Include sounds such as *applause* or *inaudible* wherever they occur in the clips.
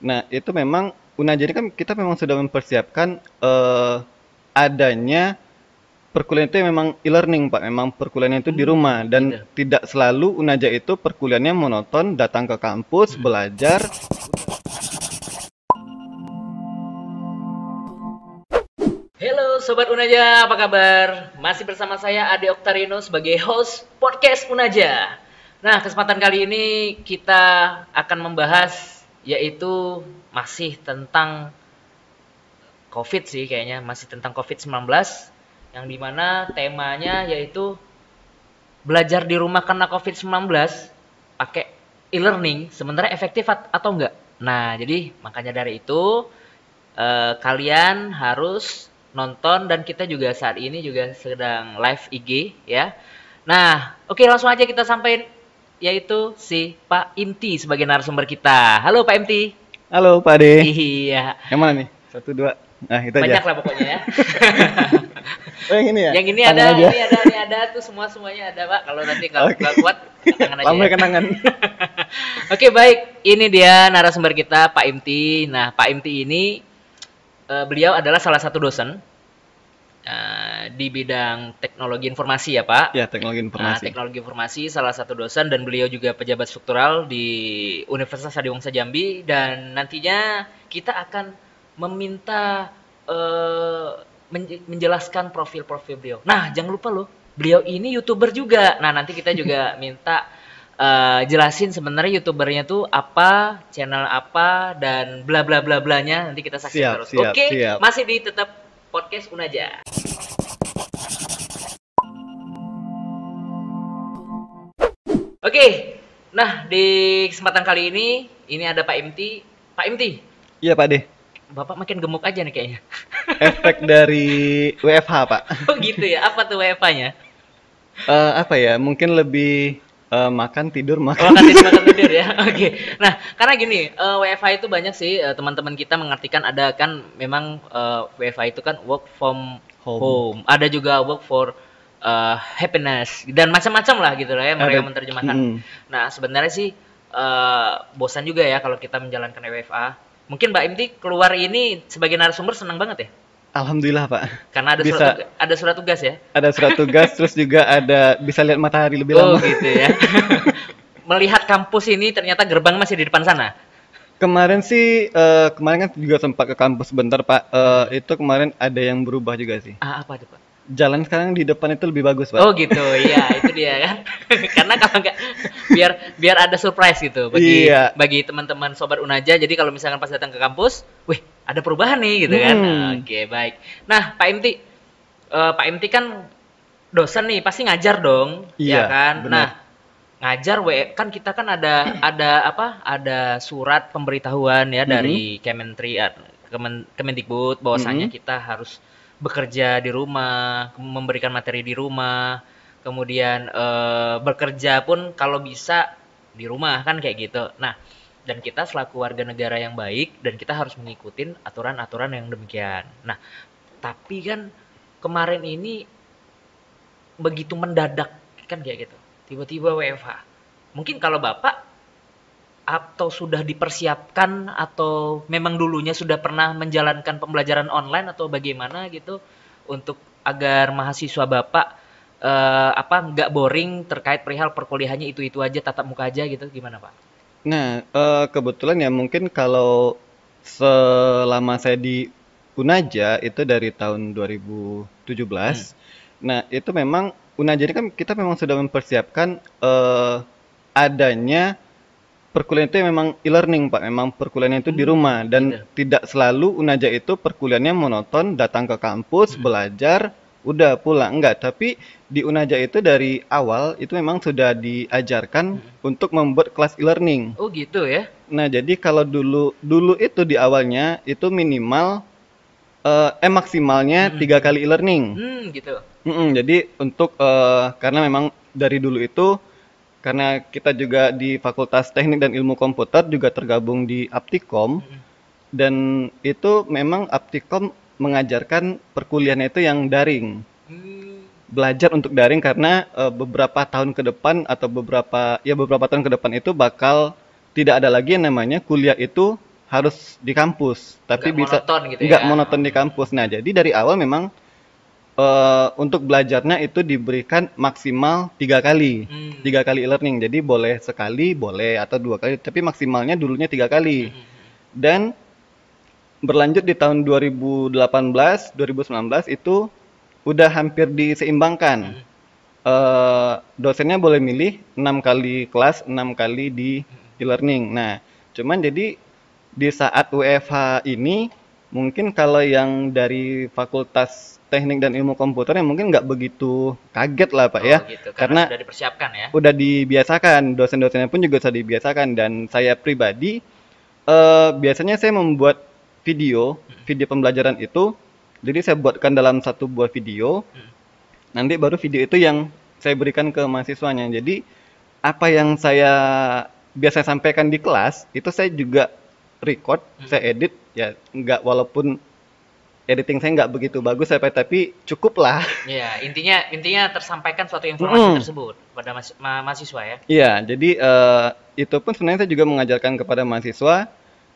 Nah, itu memang Unaja ini kan kita memang sudah mempersiapkan eh, adanya perkuliahan itu memang e-learning, Pak. Memang perkuliahan itu di Hmm, rumah dan gitu. tidak selalu Unaja itu perkuliahannya monoton, datang ke kampus, Hmm. belajar. Halo Sobat Unaja, apa kabar? Masih bersama saya Ade Oktarino sebagai host podcast Unaja. Nah, kesempatan kali ini kita akan membahas yaitu masih tentang COVID sih kayaknya, masih tentang COVID-19 yang di mana temanya yaitu belajar di rumah karena COVID-19 pakai e-learning sebenarnya efektif at- atau enggak? Nah, jadi makanya dari itu eh, kalian harus nonton dan kita juga saat ini juga sedang live IG ya. Nah, oke langsung aja kita sampaikan yaitu si Pak Imti sebagai narasumber kita. Halo Pak Imti. Halo, Pak Ade. Iya. Yang mana nih? Satu, dua. Nah, itu Banyak aja. lah pokoknya ya. *laughs* Oh, yang ini ya? Yang ini Tangan ada, aja. ini ada, ini ada tuh semua semuanya ada Pak. Kalau nanti nggak nggak kuat tangan aja. Lambai ya. kenangan. *laughs* Oke baik, ini dia narasumber kita Pak Imti. Nah Pak Imti ini eh, beliau adalah salah satu dosen eh, di bidang teknologi informasi ya Pak. Ya, teknologi Nah, informasi. teknologi informasi salah satu dosen dan beliau juga pejabat struktural di Universitas Adiwangsa Jambi dan nantinya kita akan meminta menj- menjelaskan profil-profil beliau. Nah, jangan lupa loh, beliau ini YouTuber juga. Nah, nanti kita juga *laughs* minta eh, jelasin sebenarnya YouTubernya tuh apa, channel apa dan bla bla bla blanya nanti kita saksikan Siap, terus. siap, Oke, siap. masih di tetap podcast Unaja. Oke, nah di kesempatan kali ini ini ada Pak Imti. Pak Imti, Iya, Pak De. Bapak makin gemuk aja nih kayaknya. *laughs* Efek dari WFH, Pak. Oh gitu ya, apa tuh WFA-nya? Eh, apa ya? Mungkin lebih eh, makan, tidur, Oh, makan. makan tidur, makan tidur ya. *laughs* Oke. Nah, karena gini, eh, WFH itu banyak sih eh, teman-teman kita mengartikan ada kan memang eh, WFH itu kan work from home. Home. Ada juga work for eh, happiness dan macam-macam lah gitu lah ya mereka Ada- menerjemahkan. Mm. Nah, sebenarnya sih eh, bosan juga ya kalau kita menjalankan WFA. Mungkin Mbak Imti keluar ini sebagai narasumber senang banget ya? Alhamdulillah, Pak. Karena ada surat Bisa. tuga- ada surat tugas ya. Ada surat tugas, terus juga ada bisa lihat matahari lebih Oh lama. gitu ya. *laughs* Melihat kampus ini ternyata gerbang masih di depan sana. Kemarin sih, eh, kemarin kan juga sempat ke kampus sebentar, Pak. Eh, itu kemarin ada yang berubah juga sih. Ah apa tuh Pak? Jalan sekarang di depan itu lebih bagus, Pak. Oh gitu, iya itu dia kan. *laughs* Karena kalau nggak biar biar ada surprise gitu bagi Iya. bagi teman-teman sobat Unaja. Jadi kalau misalkan pas datang ke kampus, wih ada perubahan nih gitu kan. Hmm. Oke baik. Nah Pak Imti, eh, Pak Imti kan dosen nih pasti ngajar dong, ya Iya, kan. benar. Nah ngajar we kan kita kan ada ada apa ada surat pemberitahuan ya Mhm. dari Kementri eh, Kemen, Kemendikbud bahwasanya Mhm. kita harus bekerja di rumah, memberikan materi di rumah, kemudian eh, bekerja pun kalau bisa di rumah kan kayak gitu. Nah, dan kita selaku warga negara yang baik dan kita harus mengikuti aturan-aturan yang demikian. Nah, tapi kan kemarin ini begitu mendadak kan kayak gitu. Tiba-tiba WFH. Mungkin kalau Bapak atau sudah dipersiapkan atau memang dulunya sudah pernah menjalankan pembelajaran online atau bagaimana gitu untuk agar mahasiswa Bapak eh, apa nggak boring terkait perihal perkuliahannya itu-itu aja tatap muka aja gitu gimana Pak? Nah, eh, kebetulan ya mungkin kalau selama saya di Unaja itu dari tahun 2017. Nah, itu memang Unaja ini kan kita memang sudah mempersiapkan eh, adanya perkuliahan itu memang e-learning, Pak. Memang perkuliahan itu di Hmm, rumah dan gitu. tidak selalu Unaja itu perkuliahannya monoton, datang ke kampus, Hmm. belajar, udah pulang. Enggak, tapi di Unaja itu dari awal itu memang sudah diajarkan untuk membuat kelas e-learning. Oh gitu ya? Nah, jadi kalau dulu dulu itu di awalnya itu minimal eh, eh maksimalnya Mm-mm. tiga kali e-learning. Hmm gitu. Mm-mm, jadi untuk eh, karena memang dari dulu itu karena kita juga di Fakultas Teknik dan Ilmu Komputer juga tergabung di Aptikom Mm-mm. dan itu memang Aptikom mengajarkan perkuliahan itu yang daring. Hmm, Belajar untuk daring karena eh, beberapa tahun ke depan atau beberapa ya beberapa tahun ke depan itu bakal tidak ada lagi yang namanya kuliah itu harus di kampus, tapi Nggak bisa monoton gitu nggak ya. monoton di kampus. Nah, jadi dari awal memang eh, untuk belajarnya itu diberikan maksimal tiga kali, Hmm. tiga kali e-learning. Jadi boleh sekali, boleh atau dua kali, tapi maksimalnya dulunya tiga kali. Hmm. Dan berlanjut di tahun 2018, 2019 itu udah hampir diseimbangkan. Hmm. Eh, dosennya boleh milih enam kali kelas, enam kali di Hmm. e-learning. Nah, cuman jadi di saat WFH ini mungkin kalau yang dari Fakultas Teknik dan Ilmu Komputer yang mungkin nggak begitu kaget lah Pak Oh, ya, gitu. karena sudah dipersiapkan ya. udah dibiasakan, dosen-dosennya pun juga sudah dibiasakan dan saya pribadi eh, biasanya saya membuat video, video pembelajaran itu, jadi saya buatkan dalam satu buah video, Hmm. nanti baru video itu yang saya berikan ke mahasiswanya. Jadi apa yang saya biasa sampaikan di kelas itu saya juga record, Hmm. saya edit, ya nggak walaupun editing saya nggak begitu bagus tapi tapi cukup lah. Ya, intinya intinya tersampaikan suatu informasi Mm. tersebut pada mas- ma- mahasiswa ya. Iya, jadi eh, itu pun sebenarnya saya juga mengajarkan kepada mahasiswa,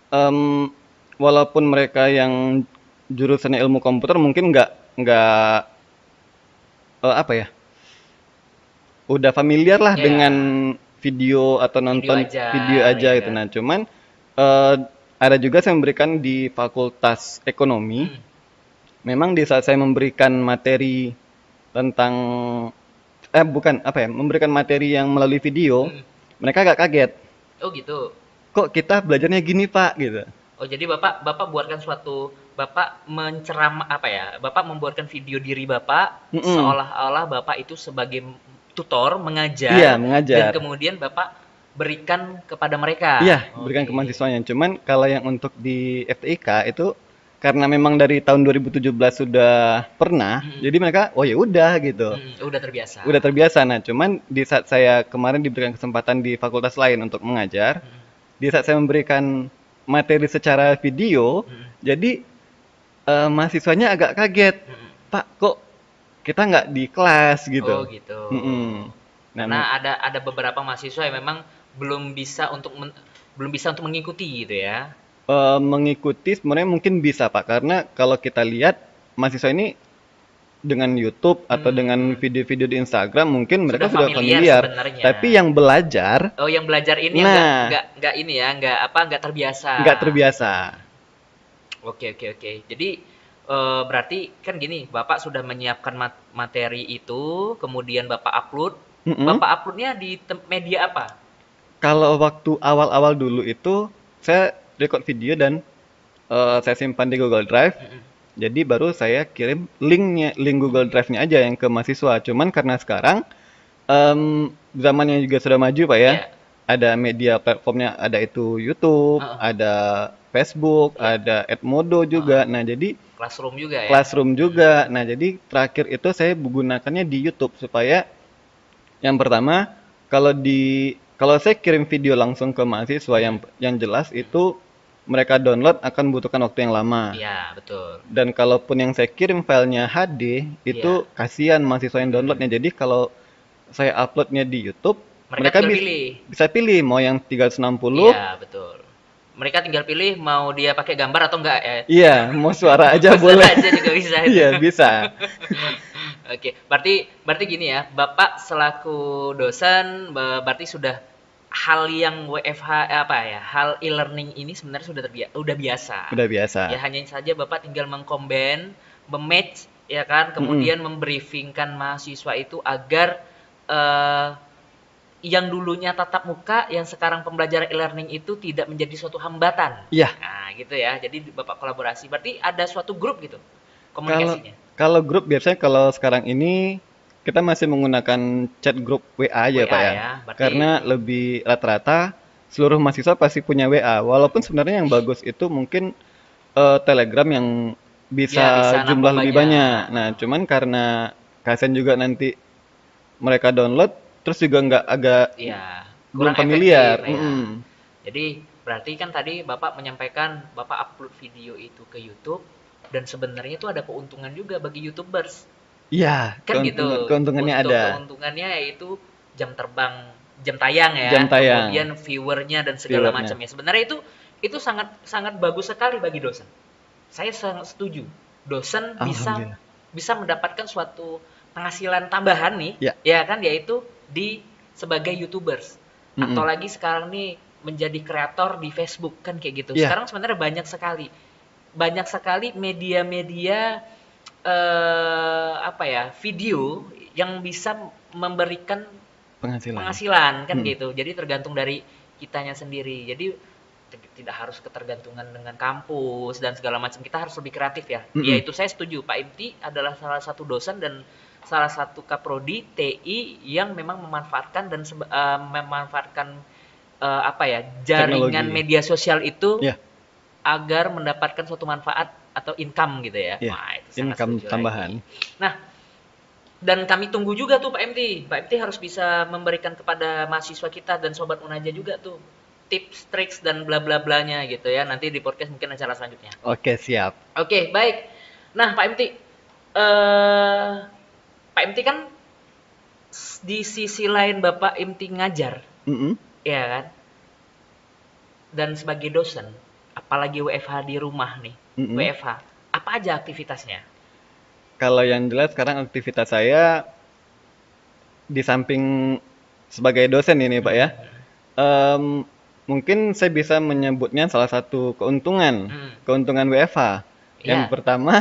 em, walaupun mereka yang jurusannya ilmu komputer mungkin nggak nggak eh, apa ya, udah familiar lah Iya. dengan video atau nonton aja, video aja ya gitu. Nah, cuman eh, ada juga saya memberikan di Fakultas Ekonomi. Hmm. Memang di saat saya memberikan materi tentang eh bukan apa ya, memberikan materi yang melalui video, Hmm. mereka agak kaget. Oh gitu. Kok kita belajarnya gini, Pak? gitu. Oh jadi bapak bapak buatkan suatu bapak menceram apa ya? Bapak membuatkan video diri bapak Mm-mm. seolah-olah bapak itu sebagai tutor mengajar. Iya, Dan mengajar. kemudian bapak berikan kepada mereka. Iya, berikan ke Oke. mahasiswanya. Cuman kalau yang untuk di FTIK itu karena memang dari tahun 2017 sudah pernah, Mm. jadi mereka oh ya udah gitu. Hmm, udah terbiasa. Udah terbiasa. Nah, cuman di saat saya kemarin diberikan kesempatan di fakultas lain untuk mengajar, Hmm. di saat saya memberikan materi secara video, Hmm. jadi eh, mahasiswanya agak kaget. Hmm. Pak, kok kita nggak di kelas gitu? Oh gitu. Mm-mm. Nah, Karena ada ada beberapa mahasiswa yang memang belum bisa untuk men- belum bisa untuk mengikuti gitu ya. Eh, mengikuti sebenarnya mungkin bisa Pak, karena kalau kita lihat mahasiswa ini dengan YouTube atau Hmm. dengan video-video di Instagram mungkin mereka Sudah sudah familiar familiar. Tapi yang belajar Oh, yang belajar ini yang Nah. nggak nggak ini ya, nggak apa nggak terbiasa. nggak terbiasa. Oke oke oke. Jadi eh, berarti kan gini, bapak sudah menyiapkan mat- materi itu, kemudian bapak upload. Mm-mm. Bapak uploadnya di media apa? Kalau waktu awal-awal dulu itu saya record video dan eh, saya simpan di Google Drive. Mm-mm. Jadi baru saya kirim linknya, link Google Drive-nya aja yang ke mahasiswa. Cuman karena sekarang em, zamannya juga sudah maju Pak ya. Iya. Ada media platformnya, ada itu YouTube, Heeh. ada Facebook, Iya. ada Edmodo juga. Nah jadi Classroom juga ya. Classroom juga. Nah jadi terakhir itu saya menggunakannya di YouTube supaya yang pertama kalau di kalau saya kirim video langsung ke mahasiswa yang yang jelas itu mereka download akan membutuhkan waktu yang lama. Iya, betul. Dan kalaupun yang saya kirim filenya HD, itu Iya. kasihan mahasiswa yang downloadnya. Jadi kalau saya uploadnya di YouTube, Mereka, mereka, tinggal bis- pilih. bisa pilih mau yang 360, Iya, betul. Mereka tinggal pilih mau dia pakai gambar atau enggak ya. iya, mau suara aja Pesan boleh. aja juga bisa. *laughs* Iya, bisa. *laughs* Oke, berarti berarti gini ya, Bapak selaku dosen berarti sudah hal yang WFH eh, apa ya, hal e-learning ini sebenarnya sudah terbiasa, udah biasa. Udah biasa. Ya hanya saja Bapak tinggal mengkomben, mematch ya kan, kemudian membriefingkan mahasiswa itu agar eh, yang dulunya tatap muka, yang sekarang pembelajaran e-learning itu tidak menjadi suatu hambatan. Iya. Nah, gitu ya. Jadi Bapak kolaborasi. Berarti ada suatu grup gitu komunikasinya. Kalau grup biasanya kalau sekarang ini kita masih menggunakan chat grup WA aja WA Pak ya. ya, berarti- Karena lebih rata-rata seluruh mahasiswa pasti punya WA. Walaupun sebenarnya yang bagus itu mungkin eh, Telegram yang bisa, Ya, bisa jumlah lebih banyak. banyak. Nah, cuman karena kasian juga nanti mereka download terus juga nggak agak Iya. belum kurang familiar. efektif, ya. Mm-mm. Jadi berarti kan tadi Bapak menyampaikan Bapak upload video itu ke YouTube dan sebenarnya itu ada keuntungan juga bagi YouTubers. Iya, Kan keuntungan- gitu. keuntungannya Untuk ada. Keuntungannya yaitu jam terbang, jam tayang ya. Jam tayang. Kemudian viewernya dan segala Viewernya. macamnya. Sebenarnya itu itu sangat sangat bagus sekali bagi dosen. Saya sangat setuju. Dosen bisa bisa mendapatkan suatu penghasilan tambahan nih, Ya. ya kan yaitu di sebagai YouTubers. Mm-mm. Atau lagi sekarang nih menjadi kreator di Facebook kan kayak gitu. Ya. Sekarang sebenarnya banyak sekali. Banyak sekali media-media eh apa ya, video yang bisa memberikan penghasilan. penghasilan kan Hmm. gitu. Jadi tergantung dari kitanya sendiri. Jadi tidak harus ketergantungan dengan kampus dan segala macam. Kita harus lebih kreatif ya. Mm-mm. Ya itu saya setuju. Pak Imti adalah salah satu dosen dan salah satu kaprodi TI yang memang memanfaatkan dan eh, memanfaatkan eh, apa ya jaringan Teknologi. media sosial itu Ya. Agar mendapatkan suatu manfaat atau income gitu ya. Ya, Wah, itu Income tambahan. lagi. Nah, dan kami tunggu juga tuh Pak MT. Pak MT harus bisa memberikan kepada mahasiswa kita dan sobat Unaja juga tuh tips, triks dan bla bla blanya gitu ya. Nanti di podcast mungkin acara selanjutnya. Oke, siap. Oke, baik. Nah, Pak MT, eh Pak MT kan di sisi lain Bapak MT ngajar, Mm-mm. ya kan? Dan sebagai dosen, apalagi WFH di rumah nih, Mm-mm. WFH, apa aja aktivitasnya? Kalau yang jelas sekarang aktivitas saya di samping sebagai dosen ini Pak ya, em, mungkin saya bisa menyebutnya salah satu keuntungan, Hmm. keuntungan WFH. Yang Iya. pertama,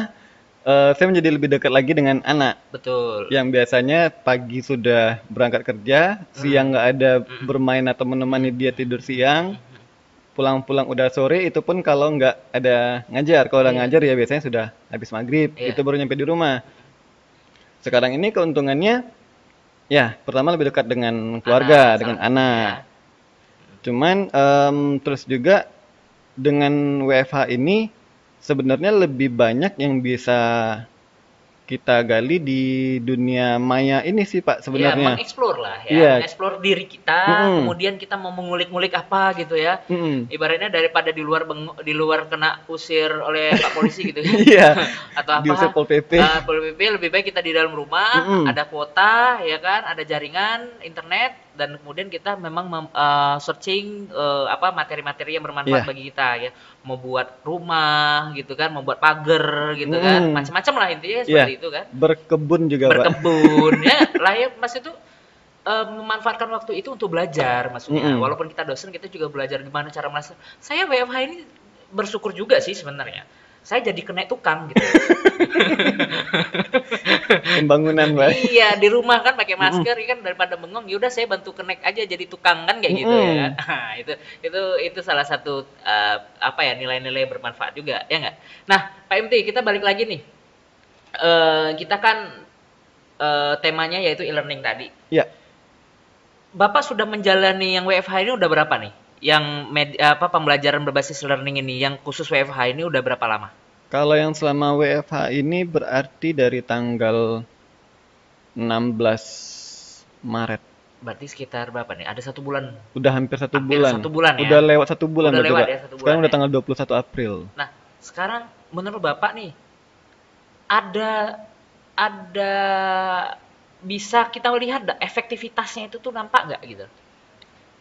eh, saya menjadi lebih dekat lagi dengan anak. Betul. Yang biasanya pagi sudah berangkat kerja, siang nggak ada Hmm. bermain atau menemani dia tidur siang, pulang-pulang udah sore, itu pun kalau nggak ada ngajar. Kalau udah Iya. ngajar ya biasanya sudah habis maghrib, Iya. itu baru nyampe di rumah. Sekarang ini keuntungannya, ya pertama lebih dekat dengan keluarga, Anak, dengan salah- anak. ya. Cuman em, terus juga dengan WFH ini sebenarnya lebih banyak yang bisa kita gali di dunia maya ini sih Pak Ya, sebenarnya. mengeksplor lah ya, Iya. mengeksplor diri kita, Mm-mm. kemudian kita mau mengulik-ngulik apa gitu ya. Mm-mm. Ibaratnya daripada di luar di luar kena usir oleh Pak polisi gitu ya. *laughs* Iya. *laughs* Atau apa? Diusir Pol PP. Ah, Pol PP lebih baik kita di dalam rumah, Mm-mm. ada kuota ya kan, ada jaringan internet dan kemudian kita memang mem- eh, searching eh, apa materi-materi yang bermanfaat Iya. bagi kita ya. Mau buat rumah gitu kan, mau buat pagar gitu kan, Mm. macam-macam lah intinya seperti itu kan Berkebun juga Pak. berkebun *laughs* ya lah ya mas itu eh, memanfaatkan waktu itu untuk belajar maksudnya Mm-mm. walaupun kita dosen kita juga belajar gimana cara merasa saya WFH ini bersyukur juga sih sebenarnya saya jadi kena tukang gitu *laughs* Pembangunan Pak. iya di rumah kan pakai masker ya kan daripada bengong ya udah saya bantu kenek aja jadi tukang kan kayak gitu ya Mm-mm. kan *laughs* Nah, itu itu itu salah satu eh, apa ya nilai-nilai bermanfaat juga ya nggak nah Pak MT kita balik lagi nih Eh, kita kan eh, temanya yaitu e-learning tadi Ya. Bapak sudah menjalani yang WFH ini udah berapa nih? Yang med- apa pembelajaran berbasis learning ini, yang khusus WFH ini udah berapa lama? Kalau yang selama WFH ini berarti dari tanggal 16 Maret. Berarti sekitar berapa nih? Ada satu bulan. Udah hampir satu Hampir bulan. satu bulan ya? Udah lewat satu bulan Udah lewat ya satu Sekarang bulan udah ya? tanggal 21 April. Nah, sekarang menurut Bapak nih, ada ada bisa kita lihat efektivitasnya itu tuh nampak nggak gitu?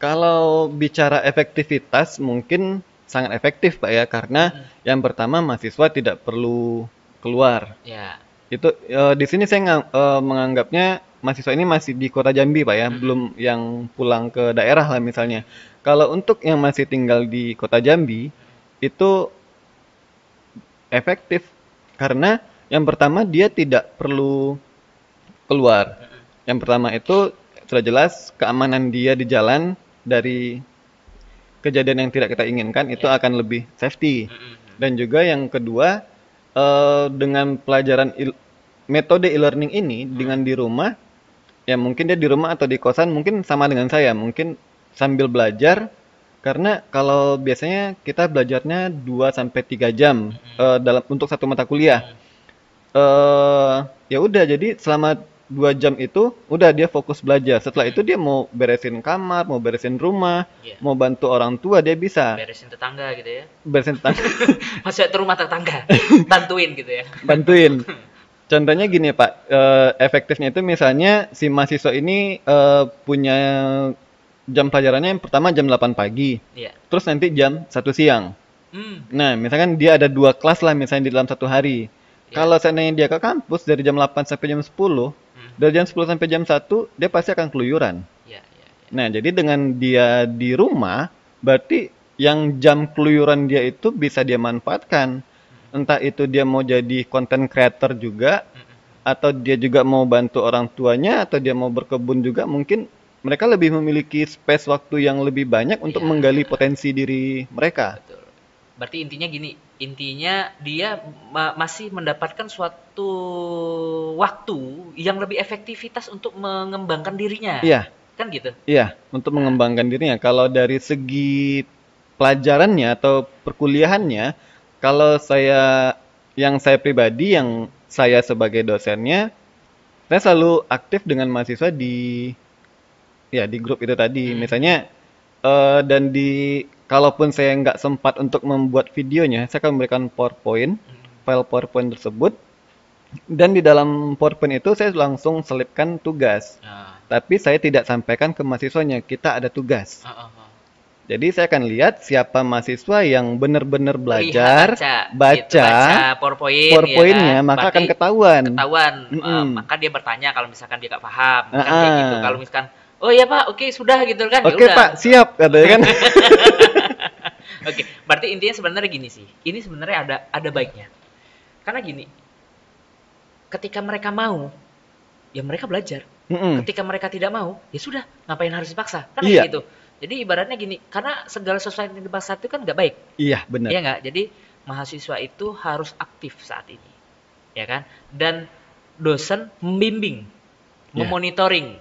Kalau bicara efektivitas mungkin sangat efektif Pak ya karena Hmm. yang pertama mahasiswa tidak perlu keluar. Ya, Itu eh, di sini saya eh, menganggapnya mahasiswa ini masih di Kota Jambi Pak ya, Hmm. belum yang pulang ke daerah lah misalnya. Kalau untuk yang masih tinggal di Kota Jambi itu efektif karena yang pertama dia tidak perlu keluar. Yang pertama itu sudah jelas keamanan dia di jalan dari kejadian yang tidak kita inginkan itu Ya. akan lebih safety. Mm-mm. Dan juga yang kedua eh, dengan pelajaran il- metode e-learning ini dengan di rumah ya mungkin dia di rumah atau di kosan mungkin sama dengan saya, mungkin sambil belajar karena kalau biasanya kita belajarnya 2 sampai 3 jam eh, dalam untuk satu mata kuliah. Eh ya udah jadi selama dua jam itu udah dia fokus belajar. Setelah itu dia mau beresin kamar, mau beresin rumah, Iya. mau bantu orang tua dia bisa beresin tetangga gitu ya. beresin tetangga. *laughs* Masuk ke rumah tetangga, *laughs* bantuin gitu ya. bantuin. *laughs* Contohnya gini Pak, eh, efektifnya itu misalnya si mahasiswa ini eh, punya jam pelajarannya yang pertama jam 8 pagi, Iya. terus nanti jam 1 siang. Hmm. Nah, misalkan dia ada dua kelas lah misalnya di dalam satu hari. Iya. Kalau seandainya dia ke kampus dari jam 8 sampai jam 10, Hmm. Dari jam 10 sampai jam 1, dia pasti akan keluyuran. Iya, iya, iya. Nah, jadi dengan dia di rumah, berarti yang jam keluyuran dia itu bisa dia manfaatkan. Entah itu dia mau jadi content creator juga, Mm-mm. atau dia juga mau bantu orang tuanya, atau dia mau berkebun juga, mungkin mereka lebih memiliki space waktu yang lebih banyak untuk Iya. menggali potensi diri mereka. Betul. Berarti intinya gini, intinya dia ma- masih mendapatkan suatu waktu yang lebih efektivitas untuk mengembangkan dirinya. Iya, Kan gitu. iya, untuk mengembangkan dirinya. Kalau dari segi pelajarannya atau perkuliahannya, kalau saya yang saya pribadi yang saya sebagai dosennya, saya selalu aktif dengan mahasiswa di ya di grup itu tadi. Hmm. Misalnya eh, dan di kalaupun saya nggak sempat untuk membuat videonya, saya akan memberikan PowerPoint, Hmm. file PowerPoint tersebut. Dan di dalam PowerPoint itu saya langsung selipkan tugas. Nah, Tapi saya tidak sampaikan ke mahasiswanya, kita ada tugas. ah, ah. Jadi saya akan lihat siapa mahasiswa yang benar-benar Lihat, belajar, baca, baca, gitu, baca PowerPoint, ya PowerPoint-nya, kan? maka akan ketahuan. ketahuan. Eh, Mm-mm. maka dia bertanya kalau misalkan dia nggak paham, kan Ah, kayak ah. gitu. Kalau misalkan, oh iya pak, oke sudah gitu kan? ya Oke udah. Pak, siap katanya kan. *laughs* Oke, berarti intinya sebenarnya gini sih. Ini sebenarnya ada ada baiknya. Karena gini, ketika mereka mau, ya mereka belajar. Mm-mm. Ketika mereka tidak mau, ya sudah, ngapain harus dipaksa? Kan Iya. gitu. Jadi ibaratnya gini, karena segala sesuatu yang dipaksa itu kan nggak baik, Iya benar. Iya nggak? Jadi mahasiswa itu harus aktif saat ini, ya kan? Dan dosen membimbing, Ya. memonitoring,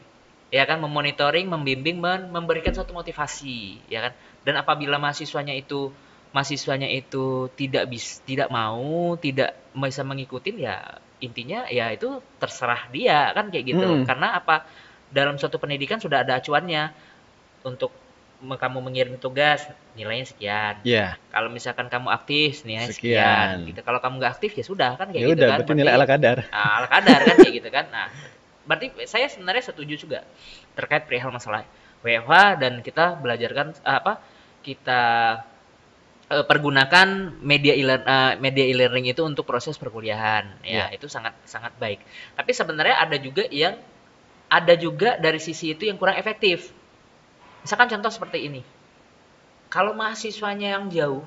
ya kan? Memonitoring, membimbing, men- memberikan suatu motivasi, ya kan? Dan apabila mahasiswanya itu mahasiswanya itu tidak bis, tidak mau, tidak bisa mengikuti, ya intinya ya itu terserah dia kan kayak gitu. Hmm. Karena apa? Dalam suatu pendidikan sudah ada acuannya untuk kamu mengirim tugas nilainya sekian. Iya. Kalau misalkan kamu aktif nilainya Sekian. sekian. Gitu. Kalau kamu nggak aktif ya sudah kan kayak Ya gitu udah, kan. berarti nilai ala kadar. Nah, ala kadar kan kayak gitu kan. Nah, berarti saya sebenarnya setuju juga terkait perihal masalah WFH dan kita belajarkan eh, apa? Kita eh, pergunakan media e media e-learning itu untuk proses perkuliahan. Ya, Iya. itu sangat sangat baik. Tapi sebenarnya ada juga yang ada juga dari sisi itu yang kurang efektif. Misalkan contoh seperti ini. Kalau mahasiswanya yang jauh,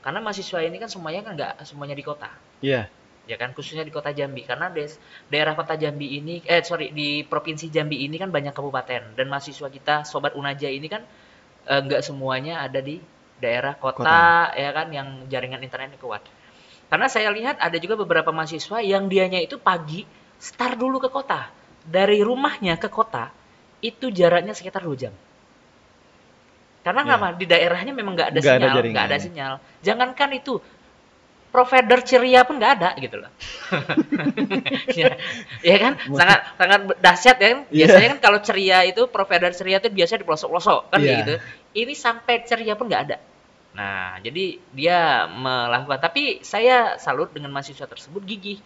karena mahasiswa ini kan semuanya kan nggak semuanya di kota Iya. Ya kan khususnya di kota Jambi. Karena des, daerah kota Jambi ini eh sorry di provinsi Jambi ini kan banyak kabupaten. Dan mahasiswa kita sobat Unaja ini kan eh, nggak semuanya ada di daerah kota, ya kan yang jaringan internetnya kuat. Karena saya lihat ada juga beberapa mahasiswa yang dianya itu pagi start dulu ke kota. Dari rumahnya ke kota itu jaraknya sekitar 2 jam. Karena Ya. kenapa? Di daerahnya memang nggak ada ada sinyal nggak ada sinyal. Jangankan itu provider ceria pun nggak ada gitu loh. *laughs* ya, ya kan sangat sangat dahsyat ya kan. Iya. Biasanya kan kalau ceria itu provider ceria itu biasanya di pelosok-pelosok kan Iya. gitu. Ini sampai ceria pun nggak ada. Nah, jadi dia melakukan tapi saya salut dengan mahasiswa tersebut gigih.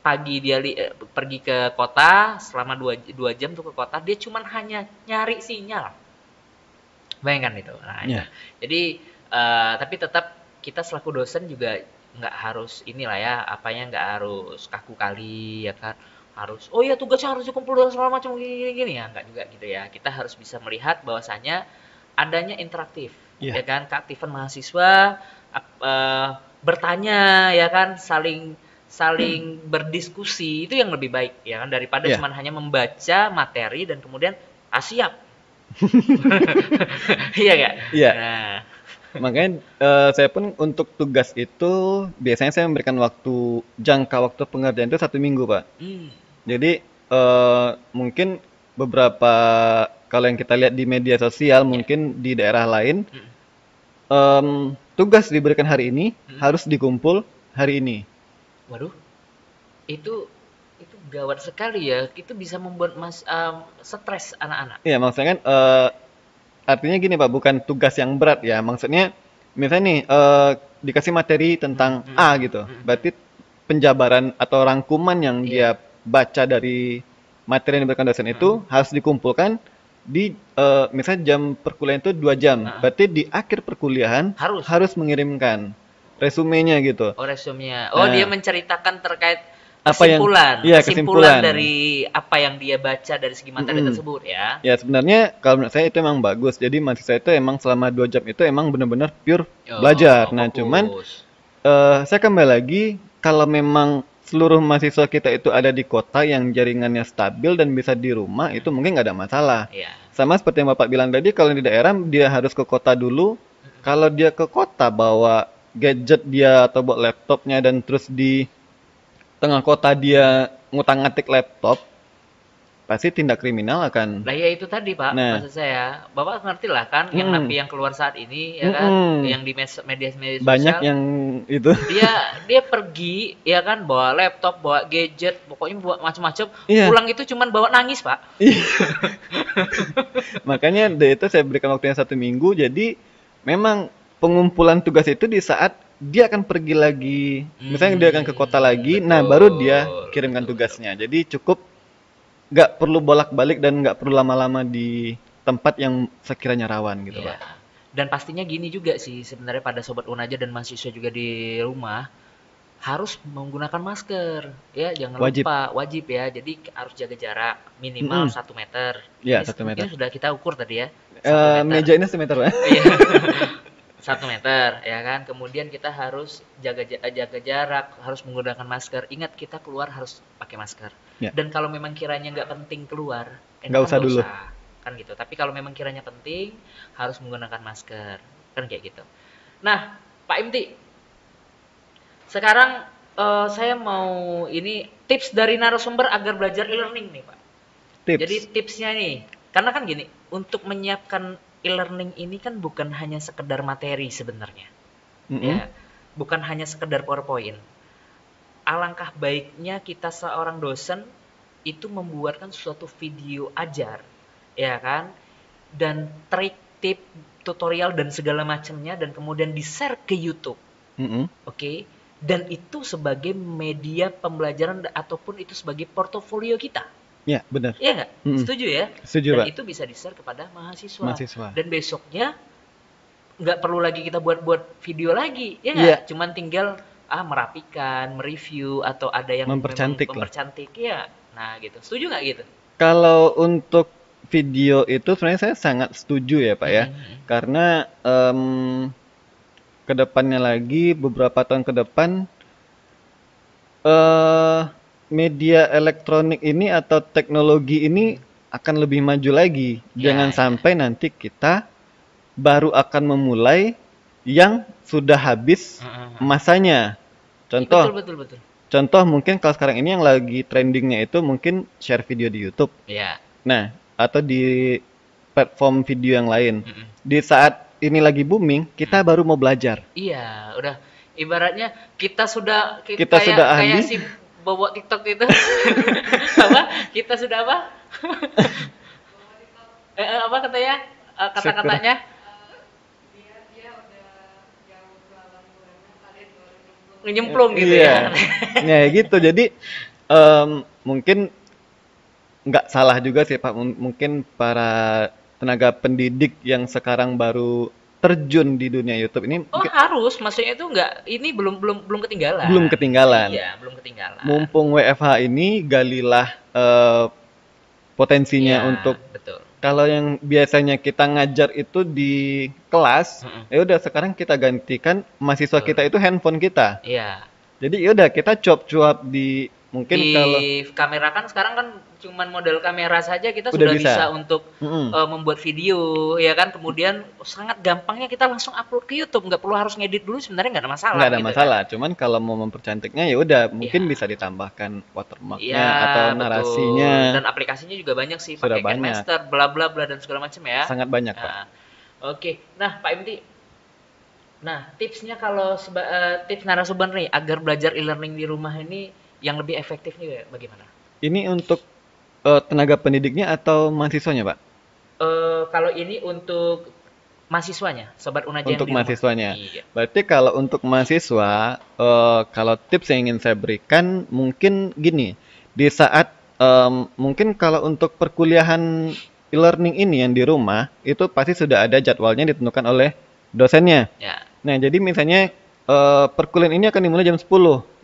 Pagi dia li- eh, pergi ke kota selama dua, dua jam tuh ke kota dia cuman hanya nyari sinyal. Bayangkan itu. Nah. Iya. Jadi eh, tapi tetap kita selaku dosen juga nggak harus inilah ya apanya nggak harus kaku kali ya kan? Harus oh ya tugasnya harus dikumpul dan segala macam gini, gini gini. Ya nggak juga gitu ya. Kita harus bisa melihat bahwasanya adanya interaktif Iya. ya kan? Keaktifan mahasiswa ap- eh, bertanya ya kan? Saling saling berdiskusi itu yang lebih baik ya kan? Daripada Iya. cuman hanya membaca materi dan kemudian ah siap. *laughs* *laughs* Iya nggak? Iya. nah Makanya eh, saya pun untuk tugas itu biasanya saya memberikan waktu jangka waktu pengerjaan itu satu minggu pak. hmm, Jadi eh, mungkin beberapa kalau yang kita lihat di media sosial mungkin di daerah lain Hmm. em, tugas diberikan hari ini Hmm. harus dikumpul hari ini. waduh itu itu gawat sekali ya itu bisa membuat mas um, stres anak-anak Iya maksudnya kan eh, artinya gini pak bukan tugas yang berat ya maksudnya misalnya nih eh, dikasih materi tentang Hmm, A hmm, gitu hmm, berarti penjabaran atau rangkuman yang Iya. dia baca dari materi yang diberikan dosen itu harus dikumpulkan di eh, misalnya jam perkuliahan itu dua jam, Ah. berarti di akhir perkuliahan Harus. harus mengirimkan resumenya gitu. Oh resumenya. Oh Nah. dia menceritakan terkait Apa yang- kesimpulan, iya, kesimpulan kesimpulan. dari apa yang dia baca dari segi materi Mm-mm. tersebut ya. Ya sebenarnya kalau menurut saya itu emang bagus. Jadi mahasiswa itu emang selama dua jam itu emang benar-benar pure Oh, belajar. Nah fokus. cuman eh, saya kembali lagi kalau memang seluruh mahasiswa kita itu ada di kota yang jaringannya stabil dan bisa di rumah itu mungkin nggak ada masalah. Iya. Sama seperti yang Bapak bilang tadi, kalau di daerah dia harus ke kota dulu. Kalau dia ke kota bawa gadget dia atau bawa laptopnya dan terus di tengah kota dia ngutang-ngatik laptop, pasti tindak kriminal akan. Nah ya itu tadi pak, Nah. maksud saya, bapak ngerti lah kan, yang Mm-mm. napi yang keluar saat ini ya kan, Mm-mm. yang di media media sosial, Banyak yang itu. dia dia pergi ya kan bawa laptop, bawa gadget, pokoknya bawa macam-macam, Iya. pulang itu cuman bawa nangis pak. *laughs* Makanya dari itu saya berikan waktunya satu minggu. Jadi memang pengumpulan tugas itu di saat dia akan pergi lagi. Misalnya dia akan ke kota lagi, nah betul, baru dia kirimkan betul, tugasnya. Jadi cukup nggak perlu bolak-balik dan nggak perlu lama-lama di tempat yang sekiranya rawan gitu Iya. pak. Dan pastinya gini juga sih sebenarnya pada sobat Unaja dan mahasiswa juga di rumah harus menggunakan masker ya jangan Wajib. lupa wajib ya jadi harus jaga jarak minimal satu meter Iya, Ini satu meter. sudah kita ukur tadi ya meter. meja ini semeter pak. *laughs* Satu meter ya kan? Kemudian kita harus jaga ja- jaga jarak harus menggunakan masker. Ingat kita keluar harus pakai masker. Ya. dan kalau memang kiranya nggak penting keluar Nggak enakan usah dulu. kan gitu. Tapi kalau memang kiranya penting harus menggunakan masker. Kan kayak gitu. Nah Pak Imti sekarang eh, saya mau ini tips dari narasumber agar belajar e-learning nih Pak. Tips. jadi tipsnya nih, karena kan gini, untuk menyiapkan e-learning ini kan bukan hanya sekedar materi sebenarnya, Mm-mm. ya, bukan hanya sekedar PowerPoint. Alangkah baiknya kita seorang dosen itu membuatkan suatu video ajar, ya kan, dan trik, tip, tutorial dan segala macamnya, dan kemudian di-share ke YouTube, Mm-mm. oke? Dan itu sebagai media pembelajaran ataupun itu sebagai portofolio kita, Ya benar. Iya nggak? Mm-mm. Setuju ya? Setuju Dan pak. itu bisa di-share kepada mahasiswa. Mahasiswa. Dan besoknya nggak perlu lagi kita buat-buat video lagi, ya nggak? Cuman tinggal ah merapikan, mereview atau ada yang Mempercantik lah. mempercantik ya. Nah gitu. Setuju nggak gitu? Kalau untuk video itu sebenarnya saya sangat setuju ya pak ya. Mhm. Karena em ke depannya lagi beberapa tahun ke depan eh media elektronik ini atau teknologi ini akan lebih maju lagi. Ya, Jangan ya. sampai nanti kita baru akan memulai yang sudah habis masanya. Contoh, Betul betul betul. contoh mungkin kalau sekarang ini yang lagi trendingnya itu mungkin share video di YouTube. Ya. Nah, atau di platform video yang lain. Mhm. Di saat ini lagi booming, kita baru mau belajar. Iya, udah ibaratnya kita sudah ki- Kita kayak, sudah kayak ahli. si bobot TikTok itu. *laughs* apa? Kita sudah apa? *laughs* eh, eh, apa katanya? Eh, kata-katanya? Nyemplung gitu ya. Iya. Nah, gitu. Jadi em, mungkin nggak salah juga sih Pak. M- Mungkin para tenaga pendidik yang sekarang baru terjun di dunia YouTube ini Oh mungkin harus, maksudnya itu enggak, ini belum belum belum ketinggalan. belum ketinggalan. Iya, belum ketinggalan. Mumpung WFH ini galilah eh, potensinya Iya, untuk betul. kalau yang biasanya kita ngajar itu di kelas, Mm-mm. ya udah sekarang kita gantikan mahasiswa Betul. kita itu handphone kita. Iya. Jadi ya udah kita cuap-cuap di mungkin di kalau kamera kan sekarang kan cuman model kamera saja kita Udah sudah bisa. bisa, untuk Mm-mm. eh, membuat video ya kan kemudian sangat gampangnya kita langsung upload ke YouTube nggak perlu harus ngedit dulu sebenarnya nggak ada masalah nggak ada gitu masalah. Cuman kalau mau mempercantiknya ya udah mungkin Iya. bisa ditambahkan kan. watermarknya Iya, atau betul. narasinya. dan aplikasinya juga banyak sih Sudah pakai banyak. Master bla bla bla dan segala macam ya Sangat banyak, Pak. Nah, Oke, nah Pak Imti, nah tipsnya kalau seba- eh, tips narasumber nih agar belajar e-learning di rumah ini yang lebih efektif nih bagaimana? Ini untuk eh, tenaga pendidiknya atau mahasiswanya, Pak? Eh, kalau ini untuk mahasiswanya, sobat Unaja Untuk mahasiswanya. Iya. Berarti kalau untuk mahasiswa, eh, kalau tips yang ingin saya berikan mungkin gini, di saat em, mungkin kalau untuk perkuliahan e-learning ini yang di rumah itu pasti sudah ada jadwalnya ditentukan oleh dosennya. Ya. Nah, jadi misalnya eh, perkuliahan ini akan dimulai jam 10.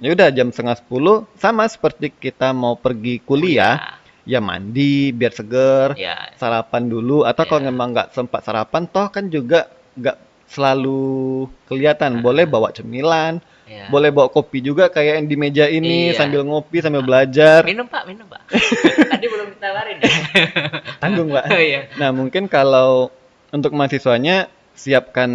Ya udah jam setengah 10 sama seperti kita mau pergi kuliah, ya mandi biar seger, Ya. sarapan dulu atau kalau Ya. memang nggak sempat sarapan toh kan juga nggak selalu kelihatan. Boleh bawa cemilan, ya. boleh bawa kopi juga kayak yang di meja ini Iya. sambil ngopi sambil belajar. Minum Pak, minum Pak. *laughs* Tadi belum ditawarin ya. *laughs* Tanggung, Pak. Oh iya. Nah, mungkin kalau untuk mahasiswanya siapkan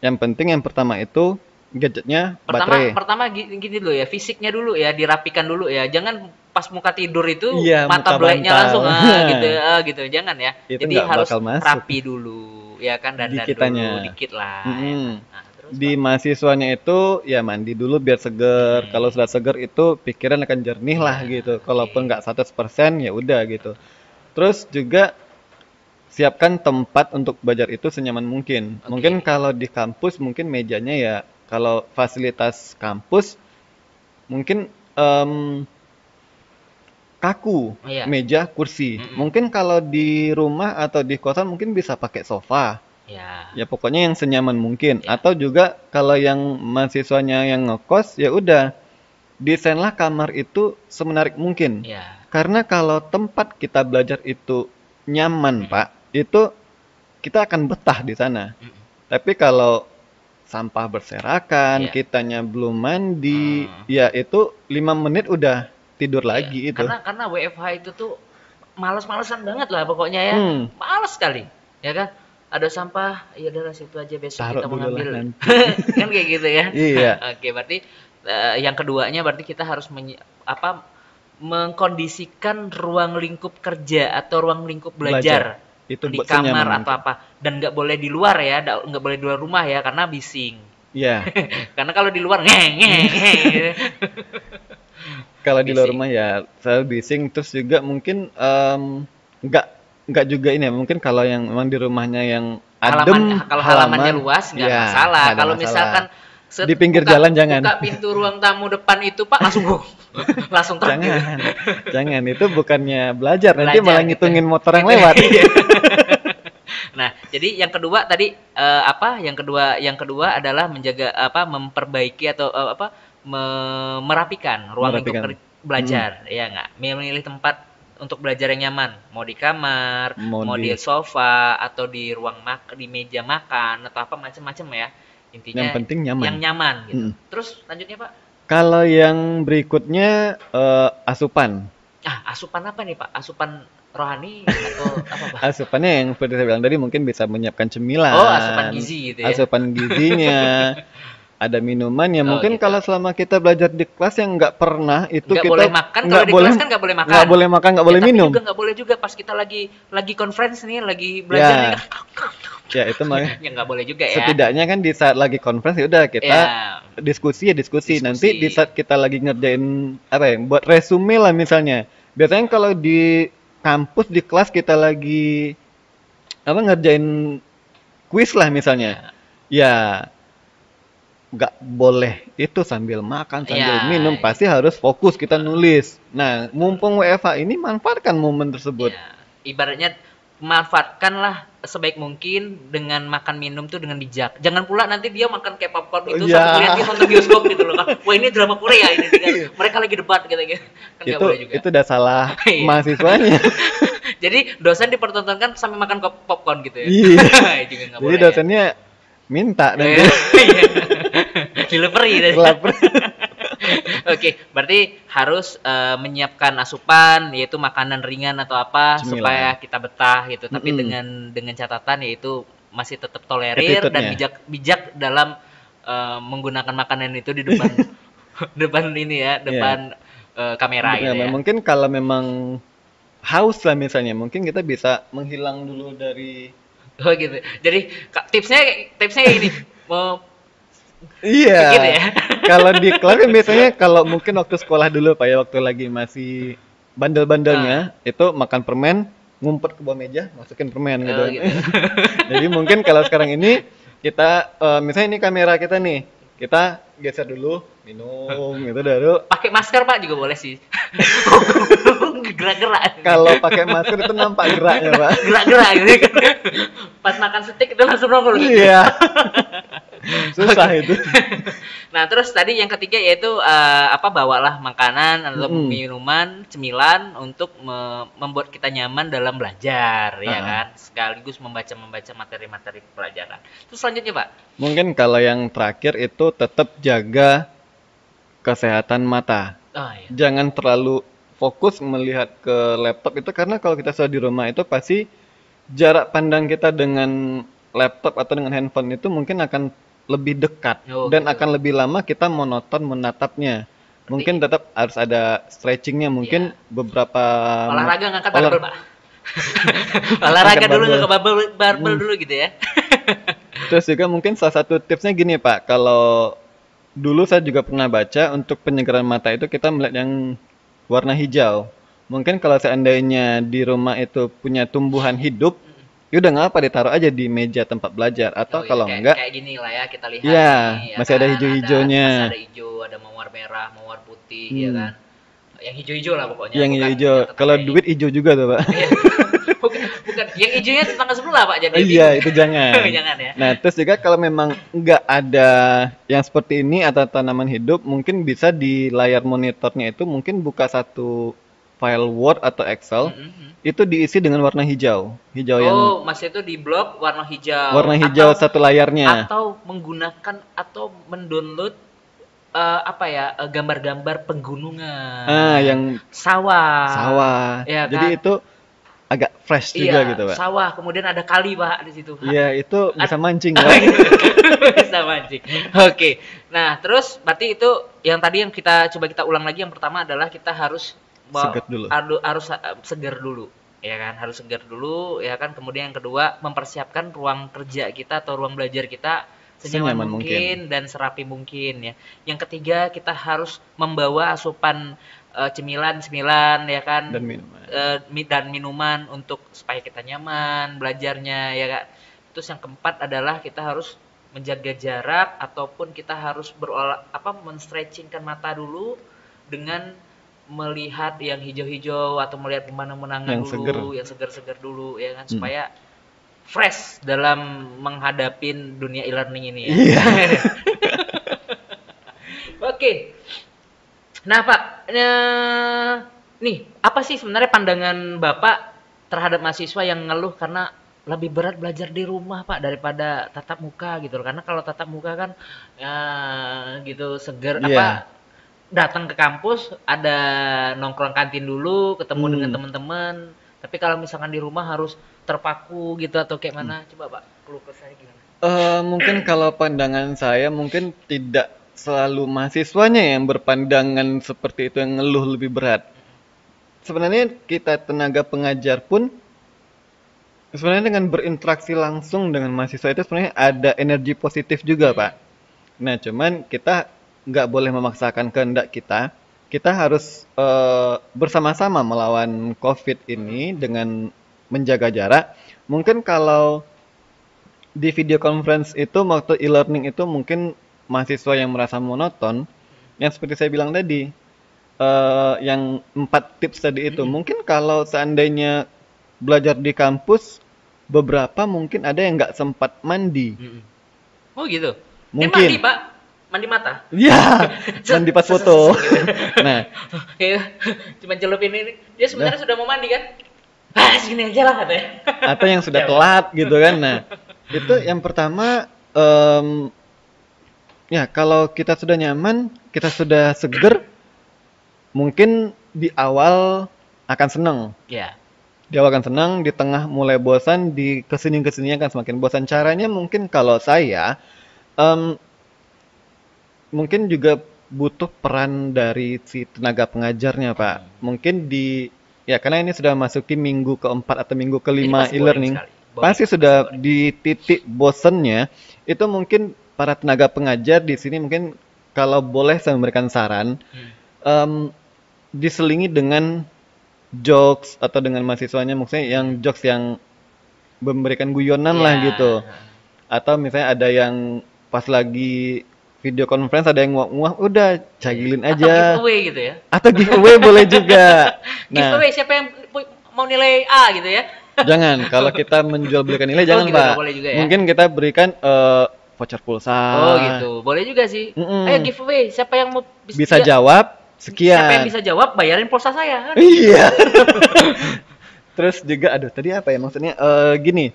yang penting yang pertama itu gadgetnya Pertama baterai. pertama gi- gini dulu ya, fisiknya dulu ya, dirapikan dulu ya. Jangan pas muka tidur itu Iya, mata bantal. langsung ah *laughs* gitu ah, gitu. Jangan ya. Itu Jadi harus rapi dulu ya kan dan dulu dikit lah. ya Mm-mm. kan. Nah, terus Di Pak? mahasiswanya itu ya mandi dulu biar seger. Hmm. Kalau sudah seger itu pikiran akan jernih lah Iya, gitu. Kalaupun nggak 100% ya udah gitu. Terus juga siapkan tempat untuk belajar itu senyaman mungkin. Oke. Mungkin kalau di kampus mungkin mejanya ya kalau fasilitas kampus mungkin em, kaku Iya. meja kursi. Mm-mm. Mungkin kalau di rumah atau di kosan mungkin bisa pakai sofa. ya. Ya pokoknya yang senyaman mungkin. Ya. Atau juga kalau yang mahasiswanya yang ngekos ya udah desainlah kamar itu semenarik mungkin. Ya. Karena kalau tempat kita belajar itu nyaman, Pak, itu kita akan betah di sana. Mm-mm. Tapi kalau sampah berserakan, Iya. kitanya belum mandi, Hmm. ya itu lima menit udah tidur lagi Iya. itu. Karena karena WFH itu tuh males-malesan banget lah pokoknya ya. Hmm. Males sekali. Ya kan? Ada sampah, ya udah situ aja besok Taruh kita mau dulu lah ngambil. nanti. *laughs* kan kayak gitu ya. Iya. *laughs* Oke, berarti eh, yang keduanya berarti kita harus menyi- apa mengkondisikan ruang lingkup kerja atau ruang lingkup belajar, Itu di senyaman kamar atau apa dan nggak boleh di luar ya, nggak boleh di luar rumah ya karena bising. Iya. *laughs* karena kalau di luar ngeh ngeh. Gitu. Kalau di luar rumah ya selalu bising terus juga mungkin em, nggak nggak juga ini ya mungkin kalau yang memang di rumahnya yang adem halaman kalau halamannya halaman, luas nggak ya, masalah. Kalau masalah. misalkan set- Di pinggir buka- jalan jangan. Buka pintu ruang tamu depan itu Pak langsung *laughs* langsung terjun. jangan jangan itu bukannya belajar, nanti Belajar malah gitu. ngitungin motor yang Gitu. lewat *laughs* nah, jadi yang kedua tadi eh, apa? Yang kedua yang kedua adalah menjaga apa memperbaiki atau eh, apa me- merapikan ruang Merapikan. ker- belajar, ya nggak? Memilih tempat untuk belajar yang nyaman, mau di kamar, Mau mau, di- di sofa atau di ruang mak di meja makan atau apa macam-macam ya. Intinya yang penting nyaman yang nyaman gitu. Mm. Terus lanjutnya Pak? kalau yang berikutnya eh, asupan Ah, asupan apa nih Pak? Asupan rohani atau *laughs* apa Pak? asupannya yang seperti saya bilang tadi mungkin bisa menyiapkan cemilan Oh, asupan gizi gitu ya. asupan gizinya *laughs* ada minuman ya Oh, mungkin gitu. kalau selama kita belajar di kelas yang nggak pernah itu Nggak kita boleh makan kalau nggak di boleh kelas kan nggak boleh makan. nggak boleh makan nggak Ya, boleh tapi minum juga nggak boleh juga pas kita lagi lagi conference nih, lagi belajar Ya. nih. ya itu makanya *laughs* ya nggak boleh juga ya. setidaknya kan di saat lagi conference ya udah kita Ya. diskusi ya diskusi. Diskusi. nanti di saat kita lagi ngerjain apa ya buat resume lah misalnya biasanya kalau di kampus di kelas kita lagi apa ngerjain kuis lah misalnya ya nggak boleh itu sambil makan sambil Ya. minum pasti harus fokus kita nulis nah mumpung WFH ini manfaatkan momen tersebut Ya. Ibaratnya manfaatkanlah sebaik mungkin dengan makan minum tuh dengan bijak. Jangan pula nanti dia makan kayak popcorn itu Ya. sampai dia nonton bioskop gitu loh kan. *laughs* Wah ini drama Korea ini kan. Mereka lagi debat gitu gitu. Kan itu boleh juga. itu udah salah *laughs* Iya. mahasiswanya *laughs* Jadi dosen dipertontonkan sambil makan popcorn gitu ya. Iya. jadi boleh. dosennya minta ya. nanti Iya. *laughs* Delivery lapar *laughs* Oke, berarti harus eh, menyiapkan asupan yaitu makanan ringan atau apa Cemilan. supaya kita betah gitu. Tapi Mm-mm. dengan dengan catatan yaitu masih tetap tolerir dan bijak bijak dalam eh, menggunakan makanan itu di depan *laughs* depan ini ya, depan eh, kamera gitu Ya, mungkin kalau memang haus lah misalnya mungkin kita bisa menghilang dulu dari Oh gitu. Jadi tipsnya tipsnya ini mau iya Gitu ya? *laughs* kalau di kelas kan biasanya kalau mungkin waktu sekolah dulu pak ya waktu lagi masih bandel-bandelnya Ah. itu makan permen ngumpet ke bawah meja masukin permen gitu, Oh, gitu. *laughs* jadi mungkin kalau sekarang ini kita eh, misalnya ini kamera kita nih kita geser dulu minum gitu baru pakai masker Pak juga boleh sih. *laughs* gerak-gerak Kalau pakai masker itu nampak geraknya, Pak. gerak-gerak gitu pas makan steak itu langsung nongol Iya. Susah itu. *laughs* nah terus tadi yang ketiga yaitu eh, apa bawalah makanan atau Mm-mm. minuman cemilan untuk me- membuat kita nyaman dalam belajar ya Ah. kan sekaligus membaca membaca materi-materi pelajaran terus selanjutnya pak Mungkin kalau yang terakhir itu tetap jaga kesehatan mata. oh iya Jangan terlalu fokus melihat ke laptop itu karena kalau kita sudah di rumah itu pasti jarak pandang kita dengan laptop atau dengan handphone itu mungkin akan lebih dekat Oh, dan gitu. akan lebih lama kita monoton menatapnya. Mungkin tetap harus ada stretchingnya, mungkin beberapa Iya. olahraga ngangkat olah- barbel pak *laughs* olahraga dulu ngangkat barbel, barbel Hmm. dulu gitu ya *laughs* Terus juga mungkin salah satu tipsnya gini Pak, kalau dulu saya juga pernah baca untuk penyegaran mata itu kita melihat yang warna hijau. Mungkin kalau seandainya di rumah itu punya tumbuhan hidup, ya udah nggak apa ditaruh aja di meja tempat belajar atau Oh iya, kalau kayak, enggak kayak gini lah ya kita lihat Iya, nih, masih ada kan? hijau-hijaunya. masih ada hijau ada mawar merah mawar putih ya Hmm. kan yang hijau-hijau lah pokoknya yang bukan- hijau. bukan Kalau duit hijau juga tuh Pak. Iya. *laughs* bukan, bukan yang hijaunya tetangga sebelah pak jadi iya itu jangan. *laughs* jangan ya Nah terus juga kalau memang nggak ada yang seperti ini atau tanaman hidup, mungkin bisa di layar monitornya itu mungkin buka satu file Word atau Excel. Mm-mm. itu diisi dengan warna hijau hijau yang oh mas itu di blok warna hijau warna hijau atau, satu layarnya atau menggunakan atau mendownload eh, apa ya eh, gambar-gambar pegunungan ah yang sawah sawah jadi kan? itu agak fresh iya juga gitu pak sawah kemudian ada kali pak di situ iya itu bisa mancing Oh, *laughs* pak bisa mancing. Oke. Nah, terus berarti itu yang tadi yang kita coba kita ulang lagi yang pertama adalah kita harus Seger dulu. harus uh, seger dulu. Ya kan, harus seger dulu ya kan. Kemudian yang kedua mempersiapkan ruang kerja kita atau ruang belajar kita senyaman Senyaman mungkin, dan serapi mungkin ya. Yang ketiga kita harus membawa asupan uh, cemilan-cemilan ya kan dan minuman eh, mi- dan minuman untuk supaya kita nyaman belajarnya ya kak. Terus yang keempat adalah kita harus menjaga jarak ataupun kita harus berolah apa menstretchingkan mata dulu dengan melihat yang hijau-hijau atau melihat pemandangan Yang dulu, seger. yang segar-segar dulu ya kan Hmm. supaya fresh dalam menghadapi dunia e-learning ini ya. iya *laughs* Oke. Nah, Pak, eh, nih apa sih sebenarnya pandangan Bapak terhadap mahasiswa yang ngeluh karena lebih berat belajar di rumah, Pak, daripada tatap muka gitu loh. Karena kalau tatap muka kan ya gitu seger Iya. apa datang ke kampus ada nongkrong kantin dulu, ketemu Hmm. dengan teman-teman. Tapi kalau misalkan di rumah harus terpaku gitu atau kayak mana? Hmm. Coba, Pak, keluh kesahnya gimana? Eh, mungkin kalau pandangan saya mungkin tidak selalu mahasiswanya yang berpandangan seperti itu yang ngeluh lebih berat. Sebenarnya kita tenaga pengajar pun sebenarnya dengan berinteraksi langsung dengan mahasiswa itu sebenarnya ada energi positif juga, Pak. Nah, cuman kita nggak boleh memaksakan kehendak kita. Kita harus eh, bersama-sama melawan COVID ini dengan menjaga jarak. Mungkin kalau di video conference itu waktu e-learning itu mungkin mahasiswa yang merasa monoton, yang seperti saya bilang tadi, eh, yang empat tips tadi itu, mungkin kalau seandainya belajar di kampus, beberapa mungkin ada yang nggak sempat mandi. Oh gitu. Eh, Mungkin. mandi, Pak. Mandi mata. *laughs* Ya, mandi pas foto. *laughs* Nah, Iya, cuma celupin ini. Dia sebenarnya sudah mau mandi kan? Ah, sini aja lah katanya. atau yang sudah *laughs* telat gitu kan. Nah, itu yang pertama em, ya kalau kita sudah nyaman, kita sudah seger, mungkin di awal akan seneng. Ya. Di awal akan senang, di tengah mulai bosan, di ke sini ke sini akan semakin bosan. Caranya mungkin kalau saya em, mungkin juga butuh peran dari si tenaga pengajarnya, Pak. Mungkin di ya karena ini sudah masuki minggu keempat atau minggu kelima e-learning. Pasti sudah boring. di titik bosennya, itu mungkin para tenaga pengajar di sini mungkin kalau boleh saya memberikan saran, Hmm. em, diselingi dengan jokes atau dengan mahasiswanya maksudnya yang jokes yang memberikan guyonan lah Ya. gitu atau misalnya ada yang pas lagi video conference ada yang nguak-nguak, udah cagilin Atau aja. giveaway gitu ya. Atau giveaway *laughs* boleh juga. Nah, giveaway siapa yang mau nilai A gitu ya. jangan kalau kita menjual belikan nilai Oh, jangan, gitu, Pak. nggak boleh juga ya? Mungkin kita berikan eh, voucher pulsa. Oh gitu. Boleh juga sih. Ah. Mm-mm. Ayo giveaway siapa yang mau bis- Bisa dia- jawab sekian. Siapa yang bisa jawab bayarin pulsa saya kan. Iya. *laughs* Terus juga aduh tadi apa ya maksudnya eh gini,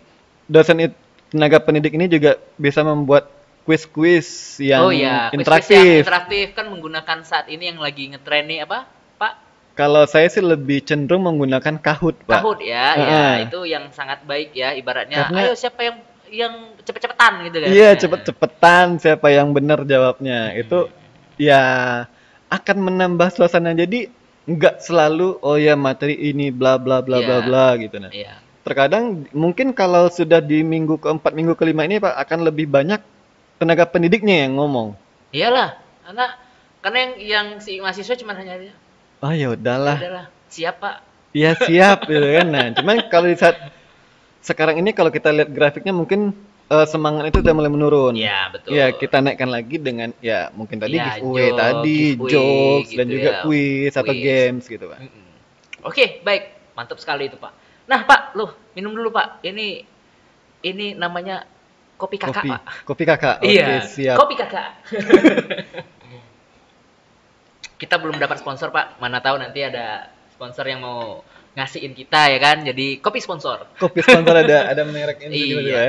dosen it- tenaga pendidik ini juga bisa membuat kuis-kuis yang oh iya, quiz-quiz interaktif. yang interaktif kan menggunakan saat ini yang lagi ngetren nih apa? Pak Kalau saya sih lebih cenderung menggunakan Kahoot, Pak. Kahoot ya, ya Heeh. itu yang sangat baik ya ibaratnya. Karena- Ayo siapa yang yang cepet-cepetan gitu kan? Iya, cepet-cepetan siapa yang benar jawabnya. Itu ya akan menambah suasana. Jadi nggak selalu oh ya materi ini bla bla bla bla Iya. bla gitu nah. Iya. Terkadang mungkin kalau sudah di minggu keempat, minggu kelima ini Pak akan lebih banyak tenaga pendidiknya yang ngomong. Iyalah, karena karena yang yang si mahasiswa cuma hanya aja, Oh ya udahlah, udahlah, siapa? ya siap *laughs* gitu kan. Nah, cuman kalau di saat sekarang ini kalau kita lihat grafiknya mungkin eh, semangat itu udah mulai menurun. Iya, betul. Ya, kita naikkan lagi dengan ya mungkin tadi Iya, giveaway joke, tadi, giveaway jokes dan gitu juga ya. quiz atau Quiz. games gitu, Pak. Mm-mm. Oke, baik. Mantap sekali itu, Pak. Nah, Pak, loh, minum dulu, Pak. Ini ini namanya kopi kakak, Kopi, Pak. kopi kakak. Oke, iya, siap. kopi kakak. *laughs* kita belum dapat sponsor, Pak. Mana tahu nanti ada sponsor yang mau ngasihin kita ya kan. Jadi kopi sponsor. Kopi sponsor ada ada merek ini Iya. gitu ya.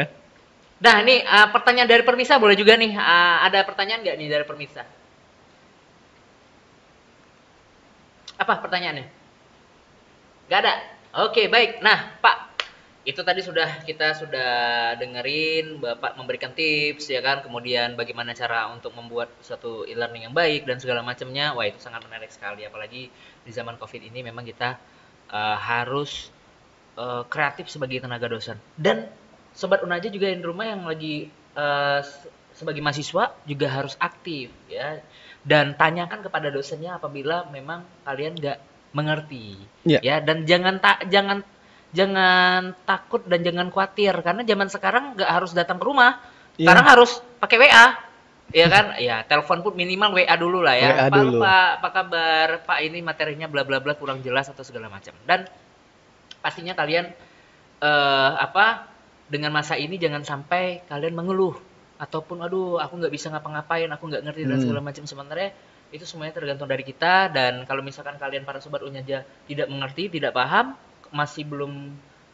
Nah, ini uh, pertanyaan dari Permisa boleh juga nih. Uh, ada pertanyaan nggak nih dari Permisa? Apa pertanyaannya? Nggak ada. Oke, baik. Nah, Pak, itu tadi sudah kita sudah dengerin Bapak memberikan tips ya kan, kemudian bagaimana cara untuk membuat suatu e-learning yang baik dan segala macamnya. Wah, itu sangat menarik sekali apalagi di zaman Covid ini memang kita uh, harus uh, kreatif sebagai tenaga dosen. Dan sobat Unaja juga yang di rumah yang lagi uh, se- sebagai mahasiswa juga harus aktif ya dan tanyakan kepada dosennya apabila memang kalian nggak mengerti Iya. ya dan jangan tak jangan jangan takut dan jangan khawatir karena zaman sekarang nggak harus datang ke rumah. Iya. sekarang harus pakai WA ya kan? *laughs* Ya telepon pun minimal WA dulu lah ya. WA Pak, dulu. Pak apa kabar? Pak ini materinya bla bla bla kurang jelas atau segala macam. Dan pastinya kalian eh apa dengan masa ini jangan sampai kalian mengeluh. Ataupun aduh aku nggak bisa ngapa-ngapain aku nggak ngerti dan Hmm. segala macam. Sebenarnya itu semuanya tergantung dari kita. Dan kalau misalkan kalian para sobat unyaja tidak mengerti tidak paham masih belum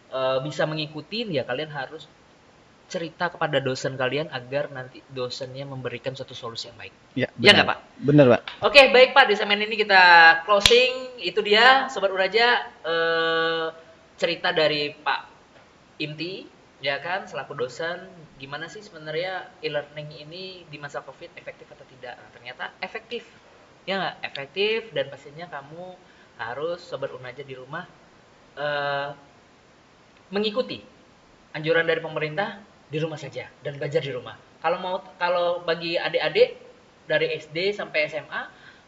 eh, bisa mengikuti ya kalian harus cerita kepada dosen kalian agar nanti dosennya memberikan suatu solusi yang baik Ya, Ya benar. nggak, Pak? Benar, Pak. Oke, baik Pak, di segmen ini kita closing. Itu dia, Sobat Uraja, eh, cerita dari Pak Imti, ya kan, selaku dosen, gimana sih sebenarnya e-learning ini di masa COVID efektif atau tidak? Nah, ternyata efektif, ya nggak? Efektif dan pastinya kamu harus Sobat Unaja di rumah eh, mengikuti anjuran dari pemerintah di rumah saja dan belajar di rumah. Kalau mau kalau bagi adik-adik dari SD sampai SMA,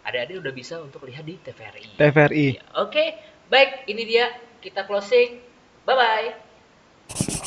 adik-adik udah bisa untuk lihat di TVRI. TVRI. Oke, baik ini dia kita closing. Bye bye.